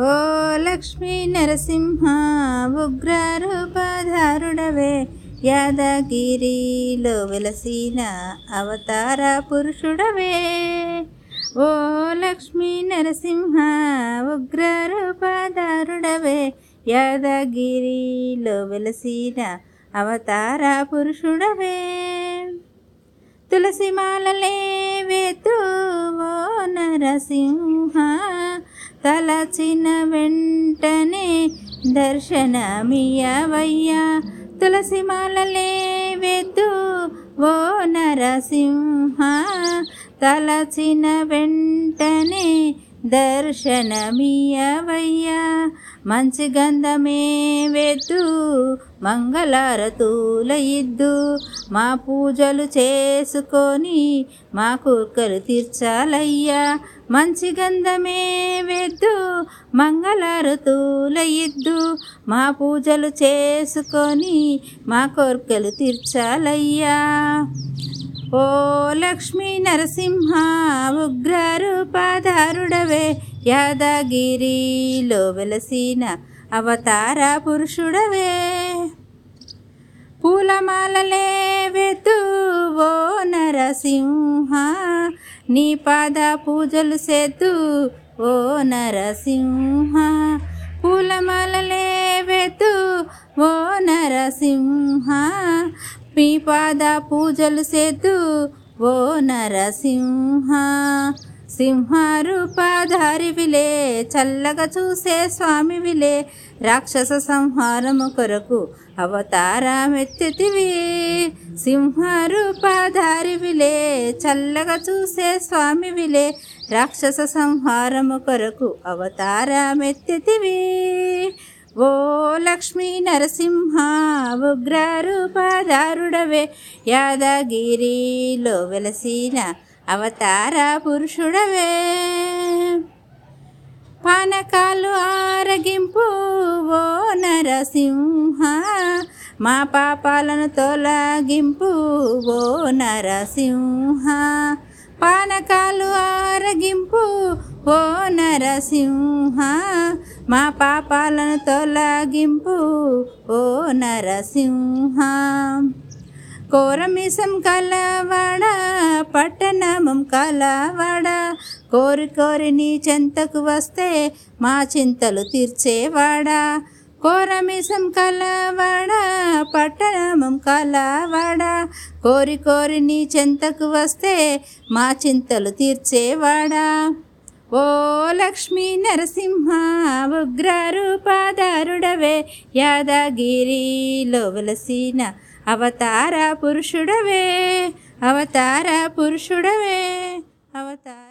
ఓ లక్ష్మీ నరసింహ ఉగ్రరూపధారుడవే. యాదగిరిలో వెలసిన అవతార పురుషుడవే. ఓ లక్ష్మీ నరసింహ ఉగ్రరూపధారుడవే. యాదగిరిలో వెలసిన అవతార పురుషుడవే. తులసిమాలలే వేతు ఓ నరసింహ తలచిన వెంటనే దర్శనమియవయ్యా తులసి మాలలే వేతు ఓ నరసింహ. తలచిన వెంటనే దర్శనమియవయ్యా. మంచి గంధమే వెద్దు మంగళారతుల ఇద్దు మా పూజలు చేసుకొని మా కోరికలు తీర్చాలయ్యా. మంచి గంధమే వెద్దు మంగళారతుల ఇద్దు మా పూజలు చేసుకొని మా కోర్కెలు తీర్చాలయ్యా. ఓ లక్ష్మీ నరసింహ ఉగ్రరూపధారుడవే యాదగిరిలో వెలసిన అవతార పురుషుడవే. పూలమాలలే వెతు ఓ నరసింహ నీ పాద పూజలు సేతు ఓ నరసింహ. పూలమాలలే వెతు ఓ నరసింహ మీ పాద పూజలు సేతు ఓ నరసింహ సింహారూపాధారివిలే చల్లగా చూసే స్వామివిలే రాక్షస సంహారము కొరకు అవతారమెత్తితివి సింహారూపాధారివిలే చల్లగా చూసే స్వామివిలే రాక్షస సంహారము కొరకు అవతారమెత్తితివి ఓ లక్ష్మీ నరసింహ ఉగ్రరూపధారుడవే యాదగిరిలో వెలసిన అవతార పురుషుడవే. పానకాలు ఆరగింపు ఓ నరసింహ. మా పాపాలను తొలగింపు ఓ నరసింహ. పానకాలు ఆరగింపు ఓ నరసింహ మా పాపాలను తొలగింపు. ఓ నరసింహ కోరమిసం కలవాడ పట్టణమం కలవాడ. కోరి కోరి నీ చెంతకు వస్తే మా చింతలు తీర్చేవాడా. కోరమిసం కలవాడ పట్టణమం కలవాడ. కోరి కోరి నీ చెంతకు వస్తే మా చింతలు తీర్చేవాడా. ఓ లక్ష్మీ నరసింహ ఉగ్రరూపధారుడవే యాదగిరిలో వెలసిన అవతార పురుషుడవే అవతార పురుషుడవే అవతార